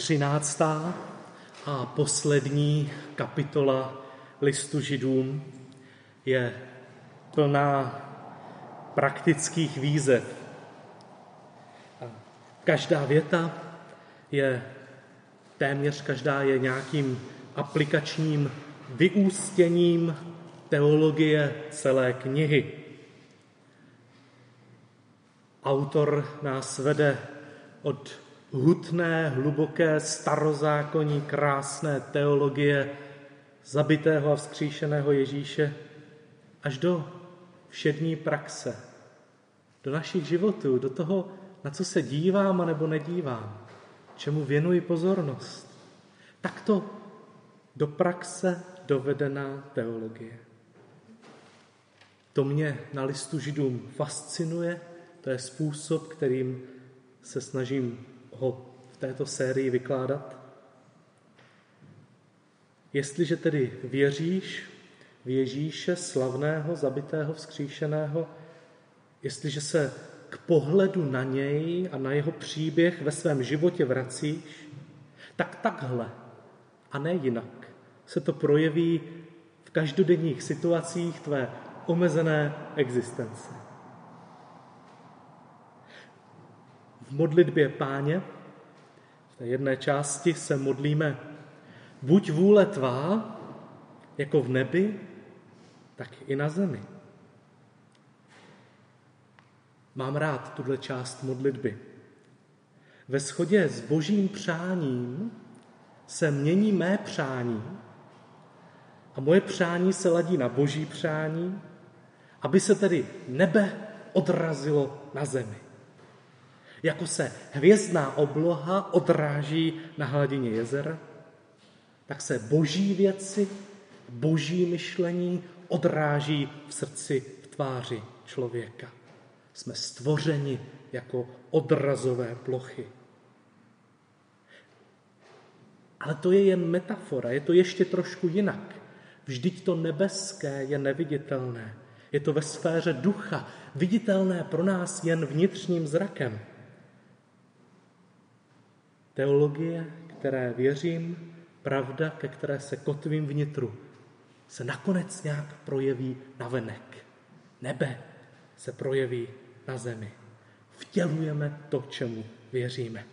třináctá a poslední kapitola listu židům je plná praktických výzev. Každá věta je, téměř každá je nějakým aplikačním vyústěním teologie celé knihy. Autor nás vede od hutné, hluboké, starozákonní, krásné teologie zabitého a vzkříšeného Ježíše až do všední praxe, do našich životů, do toho, na co se dívám a nebo nedívám, čemu věnuji pozornost. Takto do praxe dovedená teologie. To mě na listu židům fascinuje, to je způsob, kterým se snažím ho v této sérii vykládat. Jestliže tedy věříš v Ježíše slavného, zabitého, vzkříšeného, jestliže se k pohledu na něj a na jeho příběh ve svém životě vracíš, tak takhle a ne jinak se to projeví v každodenních situacích tvé omezené existence. Modlitbě páně, v té jedné části se modlíme buď vůle tvá, jako v nebi, tak i na zemi. Mám rád tuhle část modlitby. Ve shodě s božím přáním se mění mé přání a moje přání se ladí na boží přání, aby se tedy nebe odrazilo na zemi. Jako se hvězdná obloha odráží na hladině jezera, tak se boží věci, boží myšlení odráží v srdci, v tváři člověka. Jsme stvořeni jako odrazové plochy. Ale to je jen metafora, je to ještě trošku jinak. Vždyť to nebeské je neviditelné. Je to ve sféře ducha, viditelné pro nás jen vnitřním zrakem. Teologie, které věřím, pravda, ke které se kotvím vnitru, se nakonec nějak projeví na venek. Nebe se projeví na zemi. Vtělujeme to, čemu věříme.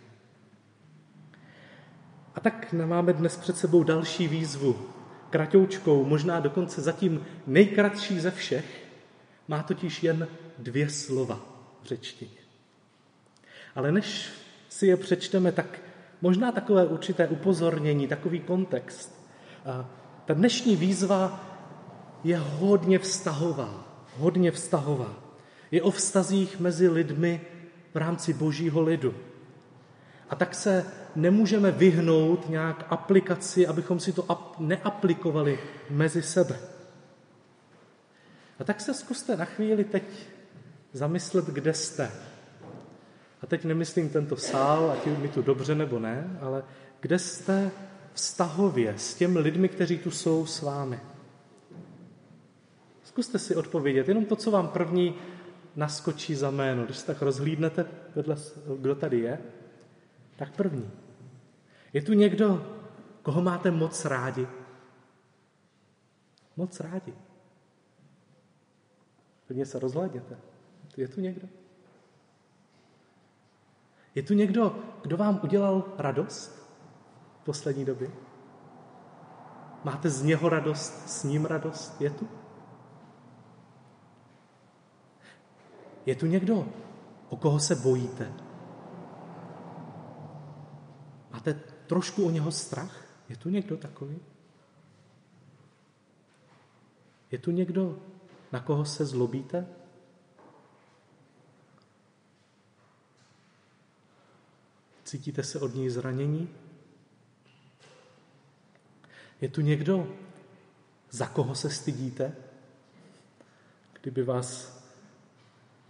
A tak máme dnes před sebou další výzvu, kratoučkou, možná dokonce zatím nejkratší ze všech, má totiž jen dvě slova v řečtině. Ale než si je přečteme, tak možná takové určité upozornění, takový kontext. Ta dnešní výzva je hodně vztahová, hodně vztahová. Je o vztazích mezi lidmi v rámci božího lidu. A tak se nemůžeme vyhnout nějak aplikaci, abychom si to neaplikovali mezi sebe. A tak se zkuste na chvíli teď zamyslet, kde jste. A teď nemyslím tento sál, ať je mi tu dobře nebo ne, ale kde jste vztahově s těmi lidmi, kteří tu jsou s vámi. Zkuste si odpovědět, jenom to, co vám první naskočí za jméno. Když se tak rozhlídnete, vedle, kdo tady je, tak první. Je tu někdo, koho máte moc rádi? Moc rádi. Klidně se rozhlédněte. Je tu někdo? Je tu někdo, kdo vám udělal radost v poslední době? Máte z něho radost, s ním radost? Je tu? Je tu někdo, o koho se bojíte? Máte trošku o něho strach? Je tu někdo takový? Je tu někdo, na koho se zlobíte? Cítíte se od něj zranění? Je tu někdo, za koho se stydíte? Kdyby vás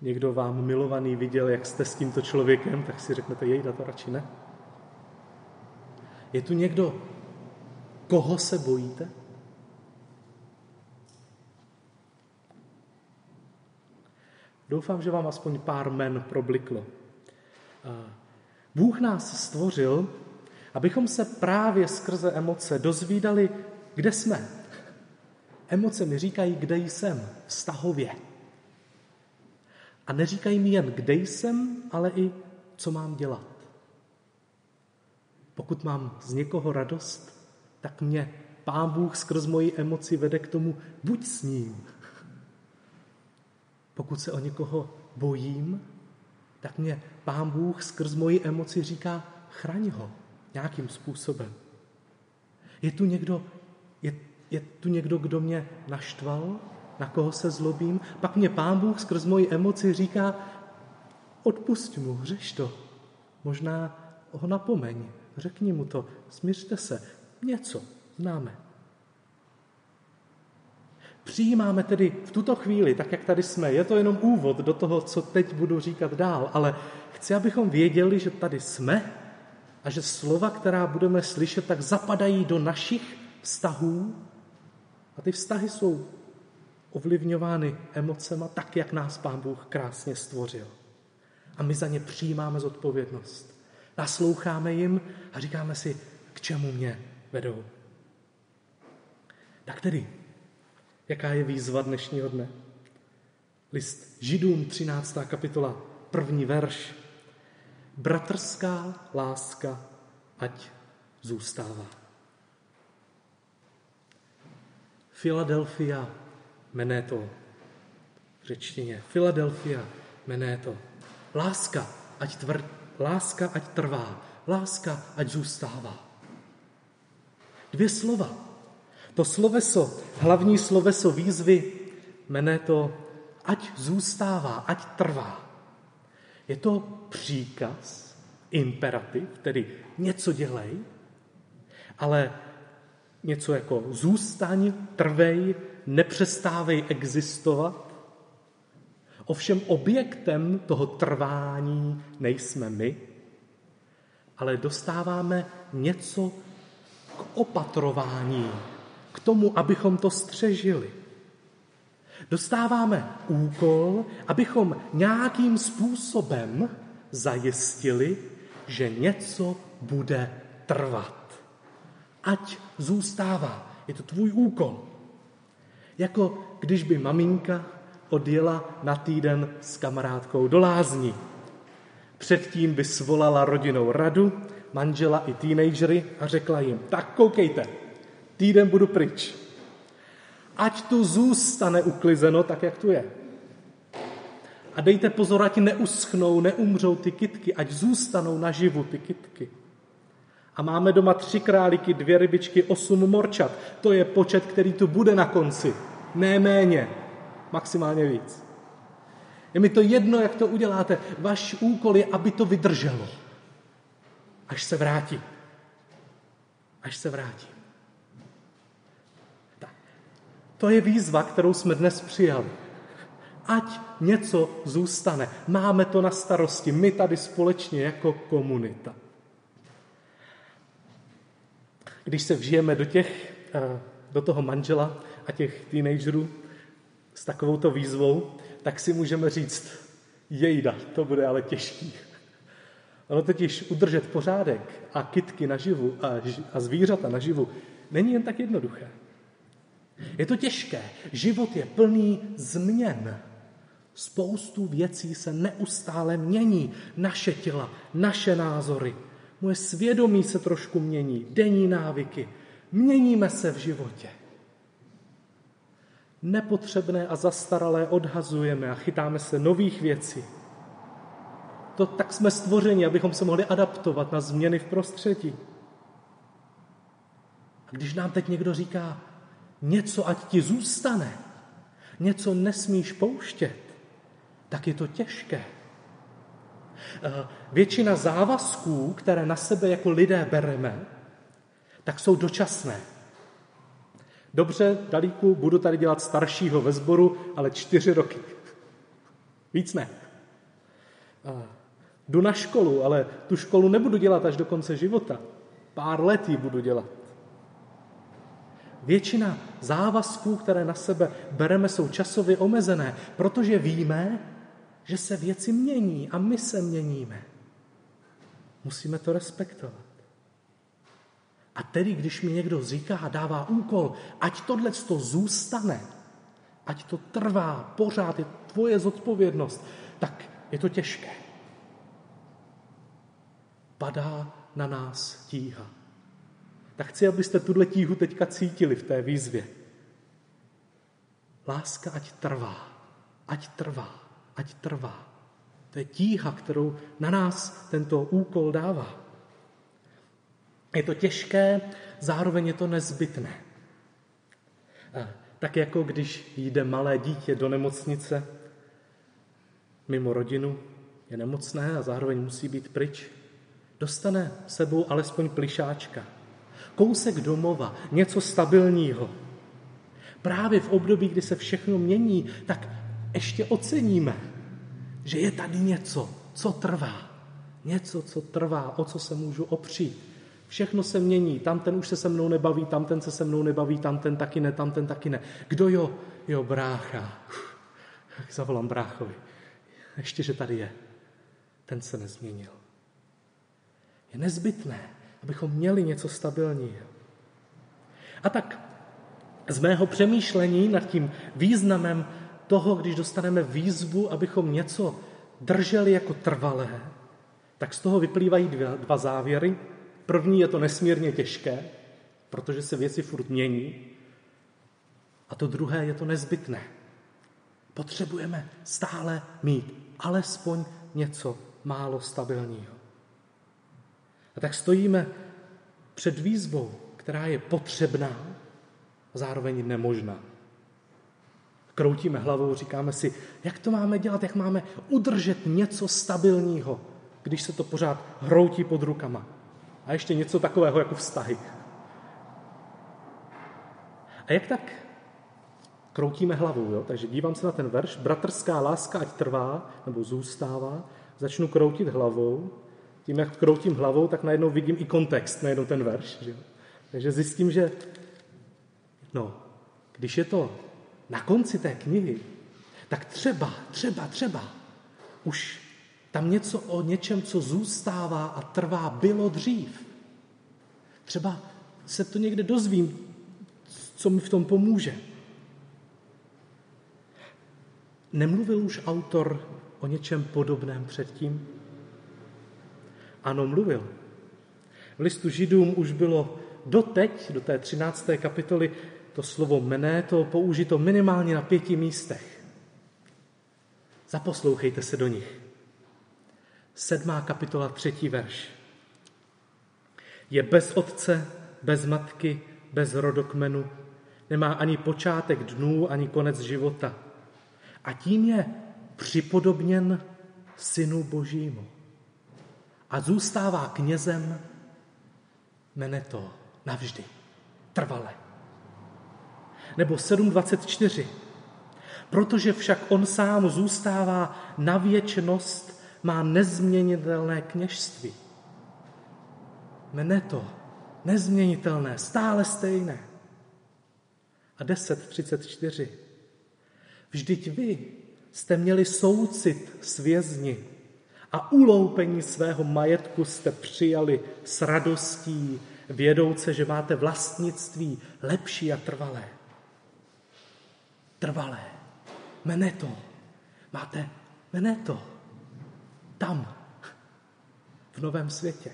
někdo vám milovaný viděl, jak jste s tímto člověkem, tak si řeknete, jej, to radši ne. Je tu někdo, koho se bojíte? Doufám, že vám aspoň pár men probliklo. Bůh nás stvořil, abychom se právě skrze emoce dozvídali, kde jsme. Emoce mi říkají, kde jsem, vztahově. A neříkají mi jen, kde jsem, ale i, co mám dělat. Pokud mám z někoho radost, tak mě Pán Bůh skrz moji emoci vede k tomu, buď s ním. Pokud se o někoho bojím, tak mě Pán Bůh skrz moji emoci říká, chraň ho nějakým způsobem. Je tu někdo, je, je tu někdo, kdo mě naštval, na koho se zlobím, pak mě Pán Bůh skrz moji emoci říká, odpust mu, řeš to. Možná ho napomeň, řekni mu to, smířte se, něco známe. Přijímáme tedy v tuto chvíli, tak jak tady jsme, je to jenom úvod do toho, co teď budu říkat dál, ale chci, abychom věděli, že tady jsme a že slova, která budeme slyšet, tak zapadají do našich vztahů a ty vztahy jsou ovlivňovány emocema tak, jak nás Pán Bůh krásně stvořil. A my za ně přijímáme zodpovědnost. Nasloucháme jim a říkáme si, k čemu mě vedou. Tak tedy, jaká je výzva dnešního dne? List Židům, 13. kapitola, první verš. Bratrská láska ať zůstává. Philadelphia Meneto. V řečtině. Philadelphia Meneto. Láska ať, tvr, láska ať trvá. Láska ať zůstává. Dvě slova. To sloveso, hlavní sloveso výzvy, Meneto, ať zůstává, ať trvá. Je to příkaz, imperativ, tedy něco dělej, ale něco jako zůstaň, trvej, nepřestávej existovat. Ovšem objektem toho trvání nejsme my, ale dostáváme něco k opatrování, k tomu, abychom to střežili. Dostáváme úkol, abychom nějakým způsobem zajistili, že něco bude trvat. Ať zůstává. Je to tvůj úkol. Jako když by maminka odjela na týden s kamarádkou do lázní. Předtím by svolala rodinou radu, manžela i teenagery a řekla jim, tak koukejte, týden budu pryč. Ať tu zůstane uklizeno tak, jak tu je. A dejte pozor, ať neuschnou, neumřou ty kitky, ať zůstanou naživu ty kitky. A máme doma tři králíky, dvě rybičky, osm morčat. To je počet, který tu bude na konci. Ne méně, maximálně víc. Je mi to jedno, jak to uděláte. Váš úkol je, aby to vydrželo. Až se vrátí. Až se vrátí. To je výzva, kterou jsme dnes přijali. Ať něco zůstane. Máme to na starosti. My tady společně jako komunita. Když se vžijeme do těch, eh, do toho manžela a těch teenagerů s takovouto výzvou, tak si můžeme říct, jejda, to bude ale těžký. Ono totiž udržet pořádek a kitky naživu a, a zvířata naživu není jen tak jednoduché. Je to těžké. Život je plný změn. Spoustu věcí se neustále mění. Naše těla, naše názory. Moje svědomí se trošku mění. Denní návyky. Měníme se v životě. Nepotřebné a zastaralé odhazujeme a chytáme se nových věcí. To tak jsme stvořeni, abychom se mohli adaptovat na změny v prostředí. A když nám teď někdo říká, něco ať ti zůstane, něco nesmíš pouštět, tak je to těžké. Eh, většina závazků, které na sebe jako lidé bereme, tak jsou dočasné. Dobře, Dalíku, budu tady dělat staršího ve sboru, ale čtyři roky. Víc ne. Eh, jdu na školu, ale tu školu nebudu dělat až do konce života. Pár let ji budu dělat. Většina závazků, které na sebe bereme, jsou časově omezené, protože víme, že se věci mění a my se měníme. Musíme to respektovat. A tedy, když mi někdo říká, dává úkol, ať tohle to zůstane, ať to trvá, pořád je tvoje zodpovědnost, tak je to těžké. Padá na nás tíha. Tak chci, abyste tuhle tíhu teďka cítili v té výzvě. Láska ať trvá, ať trvá, ať trvá. To je tíha, kterou na nás tento úkol dává. Je to těžké, zároveň je to nezbytné. Tak jako když jde malé dítě do nemocnice mimo rodinu, je nemocné a zároveň musí být pryč, dostane sebou alespoň plišáčka, kousek domova, něco stabilního. Právě v období, kdy se všechno mění, tak ještě oceníme, že je tady něco, co trvá. Něco, co trvá, o co se můžu opřít. Všechno se mění, tam ten už se se mnou nebaví, tam ten se se mnou nebaví, tam ten taky ne, tam ten taky ne. Kdo jo? Jo, brácha. Tak zavolám bráchovi. Ještě, že tady je. Ten se nezměnil. Je nezbytné, abychom měli něco stabilního. A tak z mého přemýšlení nad tím významem toho, když dostaneme výzvu, abychom něco drželi jako trvalé, tak z toho vyplývají dva, dva závěry. První je to nesmírně těžké, protože se věci furt mění. A to druhé je to nezbytné. Potřebujeme stále mít alespoň něco málo stabilního. A tak stojíme před výzvou, která je potřebná a zároveň nemožná. Kroutíme hlavou, říkáme si, jak to máme dělat, jak máme udržet něco stabilního, když se to pořád hroutí pod rukama. A ještě něco takového jako vztahy. A jak tak kroutíme hlavou, jo? takže dívám se na ten verš, bratrská láska ať trvá nebo zůstává, začnu kroutit hlavou, tím, jak kroutím hlavou, tak najednou vidím i kontext, najednou ten verš. Že? Takže zjistím, že no, když je to na konci té knihy, tak třeba, třeba, třeba už tam něco o něčem, co zůstává a trvá, bylo dřív. Třeba se to někde dozvím, co mi v tom pomůže. Nemluvil už autor o něčem podobném předtím? Ano, mluvil. V listu židům už bylo doteď, do té 13. kapitoly, to slovo mené to použito minimálně na pěti místech. Zaposlouchejte se do nich. Sedmá kapitola, třetí verš. Je bez otce, bez matky, bez rodokmenu, nemá ani počátek dnů, ani konec života. A tím je připodobněn synu božímu. A zůstává knězem Meneto navždy, trvale. Nebo 7.24. Protože však on sám zůstává na věčnost, má nezměnitelné kněžství. Meneto, nezměnitelné, stále stejné. A 10.34. Vždyť vy jste měli soucit s vězni a uloupení svého majetku jste přijali s radostí, vědouce, že máte vlastnictví lepší a trvalé. Trvalé. Meneto. Máte meneto. Tam. V novém světě.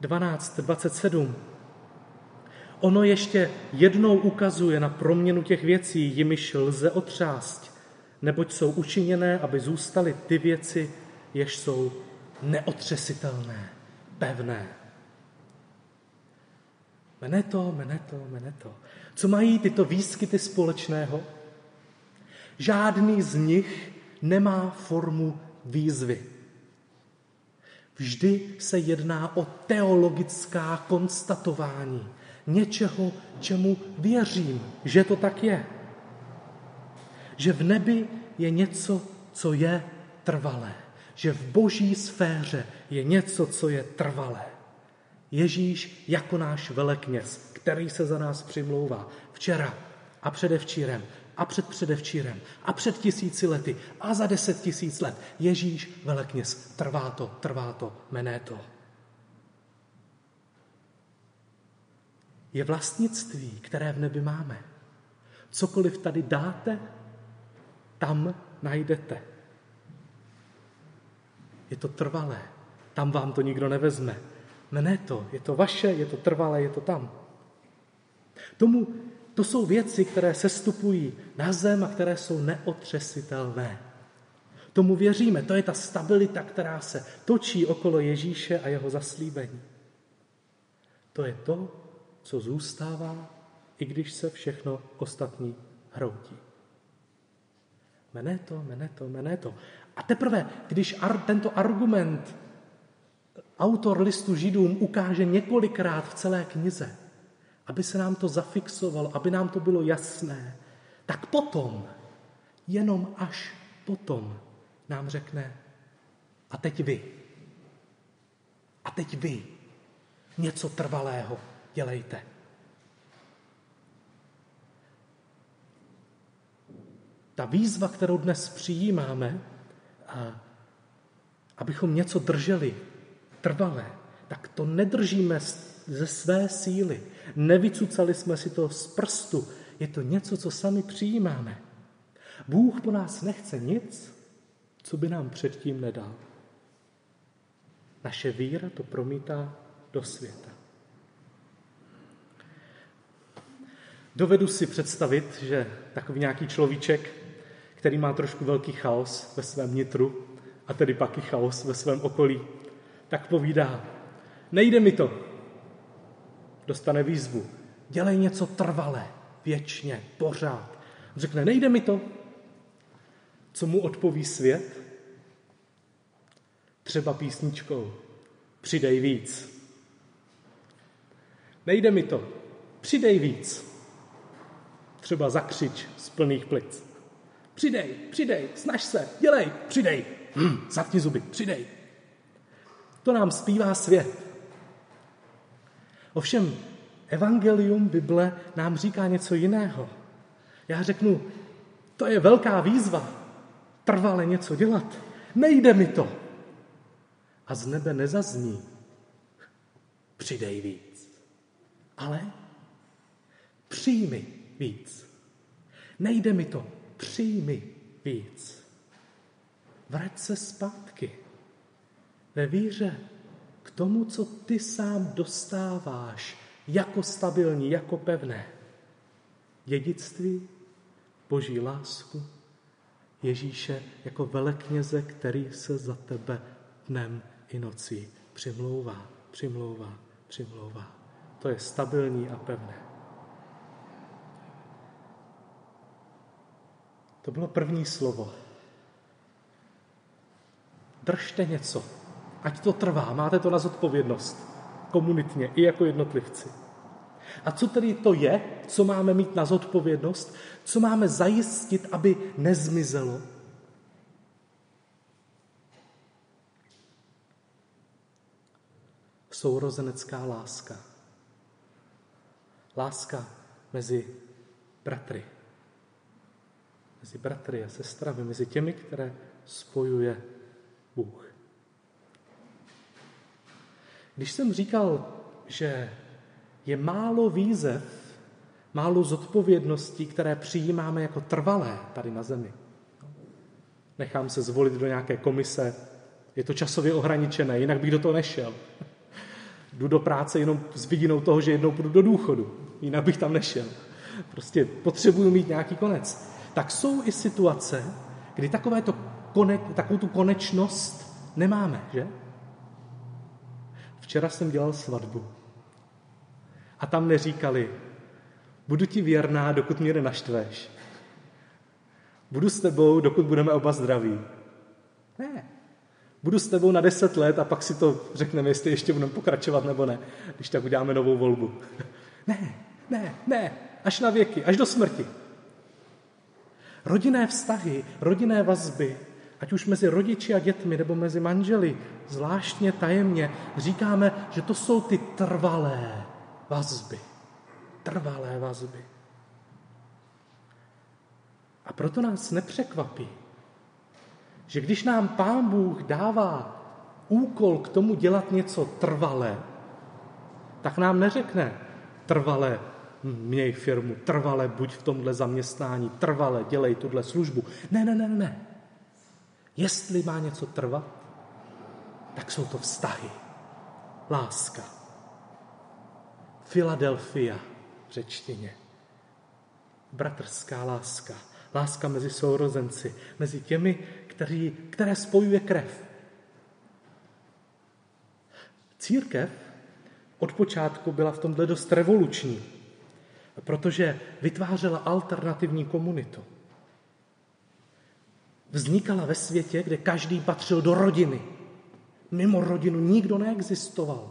12.27. Ono ještě jednou ukazuje na proměnu těch věcí, jimiž lze otřást, neboť jsou učiněné, aby zůstaly ty věci, jež jsou neotřesitelné, pevné. Meneto, meneto, meneto. Co mají tyto výskyty společného? Žádný z nich nemá formu výzvy. Vždy se jedná o teologická konstatování něčeho, čemu věřím, že to tak je. Že v nebi je něco, co je trvalé. Že v boží sféře je něco, co je trvalé. Ježíš jako náš velekněz, který se za nás přimlouvá včera a předevčírem a před předevčírem a před tisíci lety a za deset tisíc let. Ježíš velekněz, trvá to, trvá to, mené to. je vlastnictví, které v nebi máme. Cokoliv tady dáte, tam najdete. Je to trvalé. Tam vám to nikdo nevezme. Ne to, je to vaše, je to trvalé, je to tam. Tomu, to jsou věci, které sestupují na zem a které jsou neotřesitelné. Tomu věříme, to je ta stabilita, která se točí okolo Ježíše a jeho zaslíbení. To je to, co zůstává, i když se všechno ostatní hroutí. Mene to, mene to, mene to. A teprve, když ar, tento argument autor listu Židům ukáže několikrát v celé knize, aby se nám to zafixovalo, aby nám to bylo jasné, tak potom, jenom až potom, nám řekne, a teď vy. A teď vy. Něco trvalého dělejte. Ta výzva, kterou dnes přijímáme, a abychom něco drželi trvalé, tak to nedržíme ze své síly. Nevycucali jsme si to z prstu. Je to něco, co sami přijímáme. Bůh po nás nechce nic, co by nám předtím nedal. Naše víra to promítá do světa. Dovedu si představit, že takový nějaký človíček, který má trošku velký chaos ve svém nitru, a tedy pak i chaos ve svém okolí, tak povídá, nejde mi to. Dostane výzvu, dělej něco trvalé, věčně, pořád. Řekne, nejde mi to. Co mu odpoví svět? Třeba písničkou, přidej víc. Nejde mi to, přidej víc. Třeba zakřič z plných plic. Přidej, přidej, snaž se, dělej, přidej. Hm, zatni zuby, přidej. To nám zpívá svět. Ovšem, evangelium Bible nám říká něco jiného. Já řeknu, to je velká výzva, trvale něco dělat. Nejde mi to. A z nebe nezazní, přidej víc. Ale přijmi víc. Nejde mi to, přijmi víc. Vrať se zpátky ve víře k tomu, co ty sám dostáváš jako stabilní, jako pevné. Dědictví, boží lásku, Ježíše jako velekněze, který se za tebe dnem i nocí přimlouvá, přimlouvá, přimlouvá. To je stabilní a pevné. To bylo první slovo. Držte něco, ať to trvá, máte to na zodpovědnost, komunitně i jako jednotlivci. A co tedy to je, co máme mít na zodpovědnost, co máme zajistit, aby nezmizelo? Sourozenecká láska. Láska mezi bratry. Mezi bratry a sestrami, mezi těmi, které spojuje Bůh. Když jsem říkal, že je málo výzev, málo zodpovědností, které přijímáme jako trvalé tady na zemi. Nechám se zvolit do nějaké komise, je to časově ohraničené, jinak bych do toho nešel. Jdu do práce jenom s vidinou toho, že jednou půjdu do důchodu, jinak bych tam nešel. Prostě potřebuju mít nějaký konec. Tak jsou i situace, kdy takovéto kone, takovou tu konečnost nemáme, že? Včera jsem dělal svatbu. A tam neříkali, budu ti věrná, dokud mě nenaštveš. Budu s tebou, dokud budeme oba zdraví. Ne. Budu s tebou na deset let a pak si to řekneme, jestli ještě budeme pokračovat nebo ne, když tak uděláme novou volbu. Ne, ne, ne, až na věky, až do smrti. Rodinné vztahy, rodinné vazby, ať už mezi rodiči a dětmi nebo mezi manželi, zvláštně tajemně říkáme, že to jsou ty trvalé vazby. Trvalé vazby. A proto nás nepřekvapí, že když nám Pán Bůh dává úkol k tomu dělat něco trvalé, tak nám neřekne, trvalé měj firmu, trvale buď v tomhle zaměstnání, trvale dělej tuhle službu. Ne, ne, ne, ne. Jestli má něco trvat, tak jsou to vztahy. Láska. Filadelfia v řečtině. Bratrská láska. Láska mezi sourozenci, mezi těmi, který, které spojuje krev. Církev od počátku byla v tomhle dost revoluční, protože vytvářela alternativní komunitu. Vznikala ve světě, kde každý patřil do rodiny. Mimo rodinu nikdo neexistoval.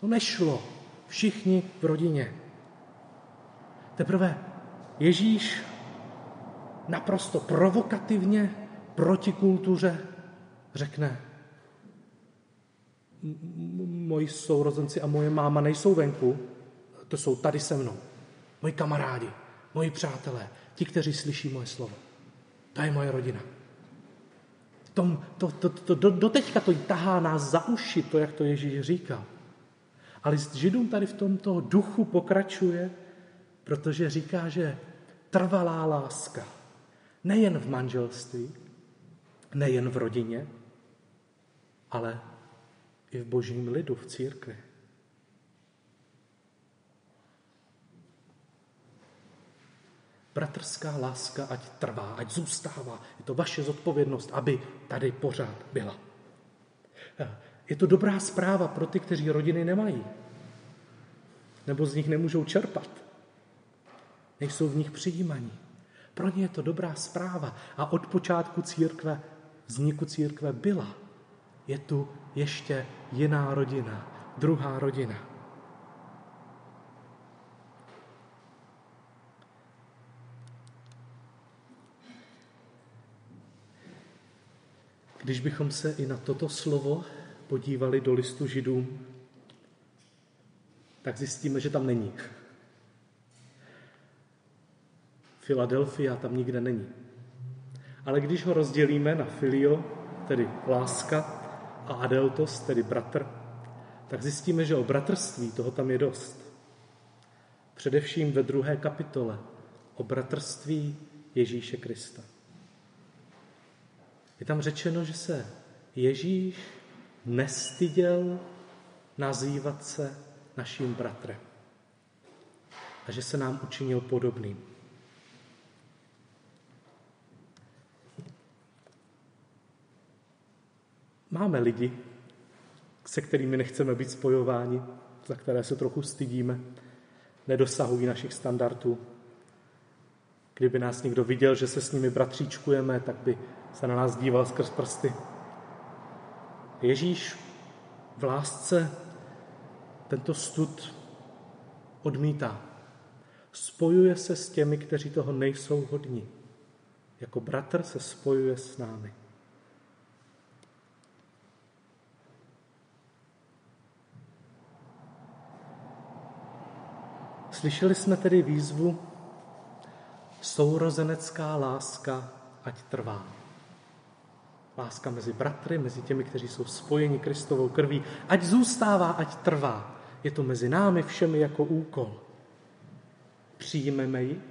To nešlo. Všichni v rodině. Teprve Ježíš naprosto provokativně proti kultuře řekne, moji sourozenci a moje máma nejsou venku, to jsou tady se mnou. Moji kamarádi, moji přátelé, ti, kteří slyší moje slovo. To je moje rodina. Tom, to, to, to, do, do teďka to tahá nás za uši, to, jak to Ježíš říkal. Ale Židům tady v tomto duchu pokračuje, protože říká, že trvalá láska, nejen v manželství, nejen v rodině, ale i v božím lidu, v církvi. Bratrská láska ať trvá, ať zůstává. Je to vaše zodpovědnost, aby tady pořád byla. Je to dobrá zpráva pro ty, kteří rodiny nemají. Nebo z nich nemůžou čerpat. Nejsou v nich přijímaní. Pro ně je to dobrá zpráva. A od počátku církve, vzniku církve byla. Je tu ještě jiná rodina, druhá rodina. Když bychom se i na toto slovo podívali do listu židům, tak zjistíme, že tam není. Filadelfia tam nikde není. Ale když ho rozdělíme na filio, tedy láska, a adeltos, tedy bratr, tak zjistíme, že o bratrství toho tam je dost. Především ve druhé kapitole o bratrství Ježíše Krista. Je tam řečeno, že se Ježíš nestyděl nazývat se naším bratrem a že se nám učinil podobným. Máme lidi, se kterými nechceme být spojováni, za které se trochu stydíme, nedosahují našich standardů. Kdyby nás někdo viděl, že se s nimi bratříčkujeme, tak by se na nás díval skrz prsty. Ježíš v lásce tento stud odmítá. Spojuje se s těmi, kteří toho nejsou hodní. Jako bratr se spojuje s námi. Slyšeli jsme tedy výzvu sourozenecká láska, ať trvá. Láska mezi bratry, mezi těmi, kteří jsou spojeni Kristovou krví, ať zůstává, ať trvá. Je to mezi námi všemi jako úkol. Přijmeme ji,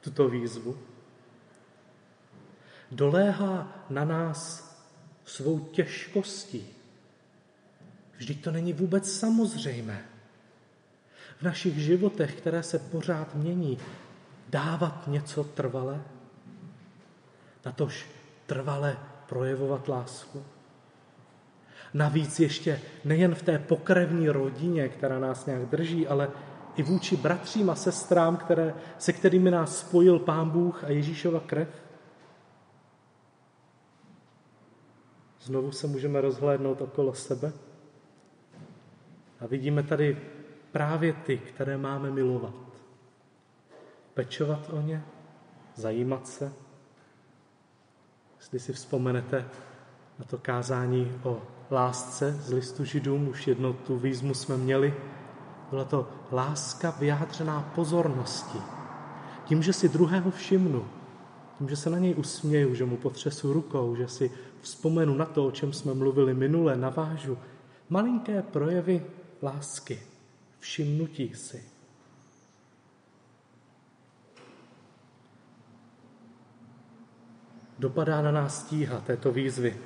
tuto výzvu. Doléhá na nás svou těžkostí. Vždyť to není vůbec samozřejmé v našich životech, které se pořád mění, dávat něco trvale, natož trvale projevovat lásku. Navíc ještě nejen v té pokrevní rodině, která nás nějak drží, ale i vůči bratřím a sestrám, které, se kterými nás spojil Pán Bůh a Ježíšova krev. Znovu se můžeme rozhlédnout okolo sebe a vidíme tady právě ty, které máme milovat. Pečovat o ně, zajímat se. Jestli si vzpomenete na to kázání o lásce z listu židům, už jednou tu výzmu jsme měli, byla to láska vyjádřená pozorností. Tím, že si druhého všimnu, tím, že se na něj usměju, že mu potřesu rukou, že si vzpomenu na to, o čem jsme mluvili minule, navážu. Malinké projevy lásky všimnutí si. Dopadá na nás tíha této výzvy.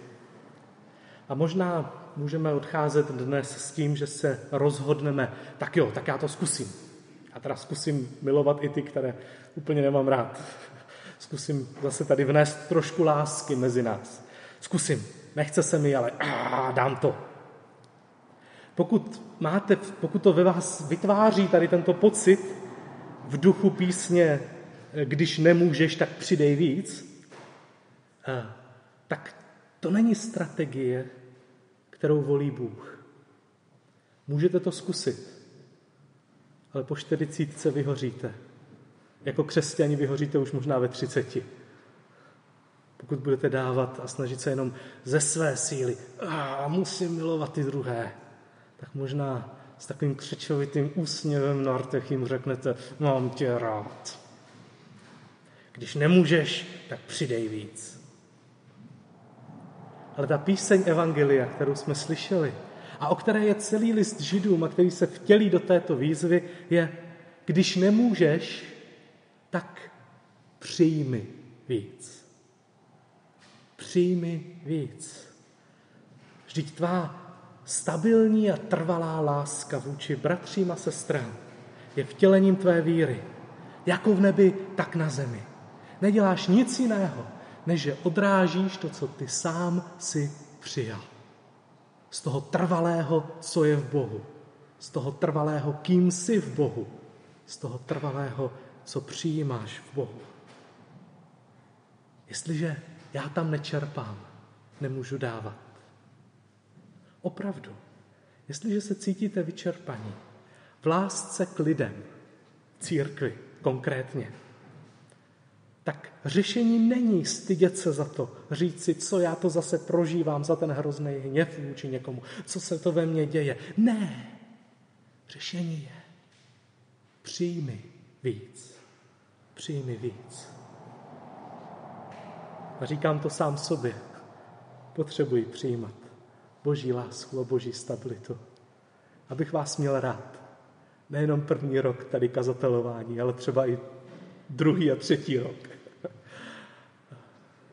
A možná můžeme odcházet dnes s tím, že se rozhodneme, tak jo, tak já to zkusím. A teda zkusím milovat i ty, které úplně nemám rád. Zkusím zase tady vnést trošku lásky mezi nás. Zkusím. Nechce se mi, ale á, dám to. Pokud, máte, pokud to ve vás vytváří tady tento pocit v duchu písně, když nemůžeš, tak přidej víc, tak to není strategie, kterou volí Bůh. Můžete to zkusit, ale po čtyřicítce vyhoříte. Jako křesťani vyhoříte už možná ve třiceti. Pokud budete dávat a snažit se jenom ze své síly, a musím milovat ty druhé, tak možná s takovým křečovitým úsměvem na rtech jim řeknete, mám tě rád. Když nemůžeš, tak přidej víc. Ale ta píseň Evangelia, kterou jsme slyšeli, a o které je celý list židům a který se vtělí do této výzvy, je, když nemůžeš, tak přijmi víc. Přijmi víc. Vždyť tvá stabilní a trvalá láska vůči bratřím a sestrám je vtělením tvé víry, jako v nebi, tak na zemi. Neděláš nic jiného, než že odrážíš to, co ty sám si přijal. Z toho trvalého, co je v Bohu. Z toho trvalého, kým jsi v Bohu. Z toho trvalého, co přijímáš v Bohu. Jestliže já tam nečerpám, nemůžu dávat. Opravdu, jestliže se cítíte vyčerpaní, v lásce k lidem, církvi konkrétně, tak řešení není stydět se za to, říct si, co já to zase prožívám za ten hrozný hněv vůči někomu, co se to ve mně děje. Ne, řešení je přijmi víc, přijmi víc. A říkám to sám sobě. Potřebuji přijímat boží lásku a boží stabilitu. Abych vás měl rád. Nejenom první rok tady kazatelování, ale třeba i druhý a třetí rok.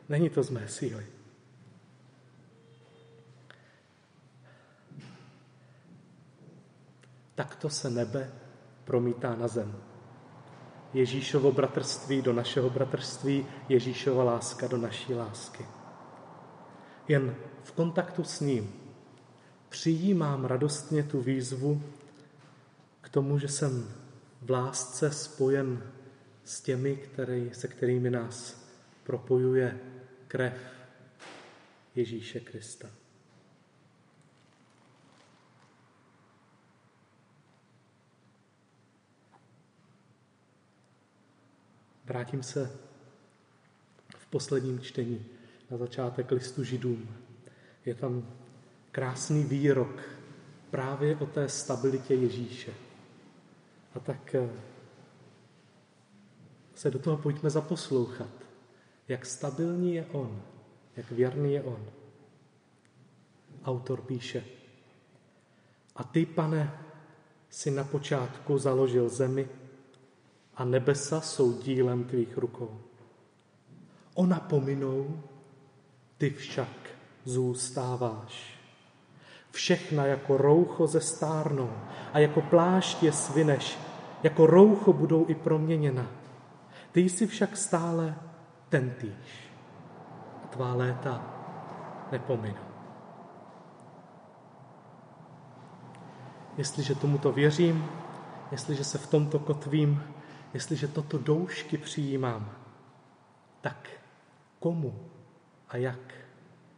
Není to z mé síly. Takto se nebe promítá na zem. Ježíšovo bratrství do našeho bratrství, Ježíšova láska do naší lásky. Jen v kontaktu s ním přijímám radostně tu výzvu k tomu, že jsem v lásce spojen s těmi, který, se kterými nás propojuje krev Ježíše Krista. Vrátím se v posledním čtení na začátek listu Židům. Je tam krásný výrok právě o té stabilitě Ježíše. A tak eh, se do toho pojďme zaposlouchat, jak stabilní je On, jak věrný je On. Autor píše, a ty, pane, si na počátku založil zemi a nebesa jsou dílem tvých rukou. Ona pominou, ty však zůstáváš. Všechna jako roucho ze stárnou a jako plášť je svineš, jako roucho budou i proměněna. Ty jsi však stále ten týž. Tvá léta nepominou. Jestliže tomuto věřím, jestliže se v tomto kotvím, jestliže toto doušky přijímám, tak komu a jak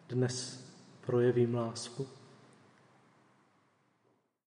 dnes projevím lásku?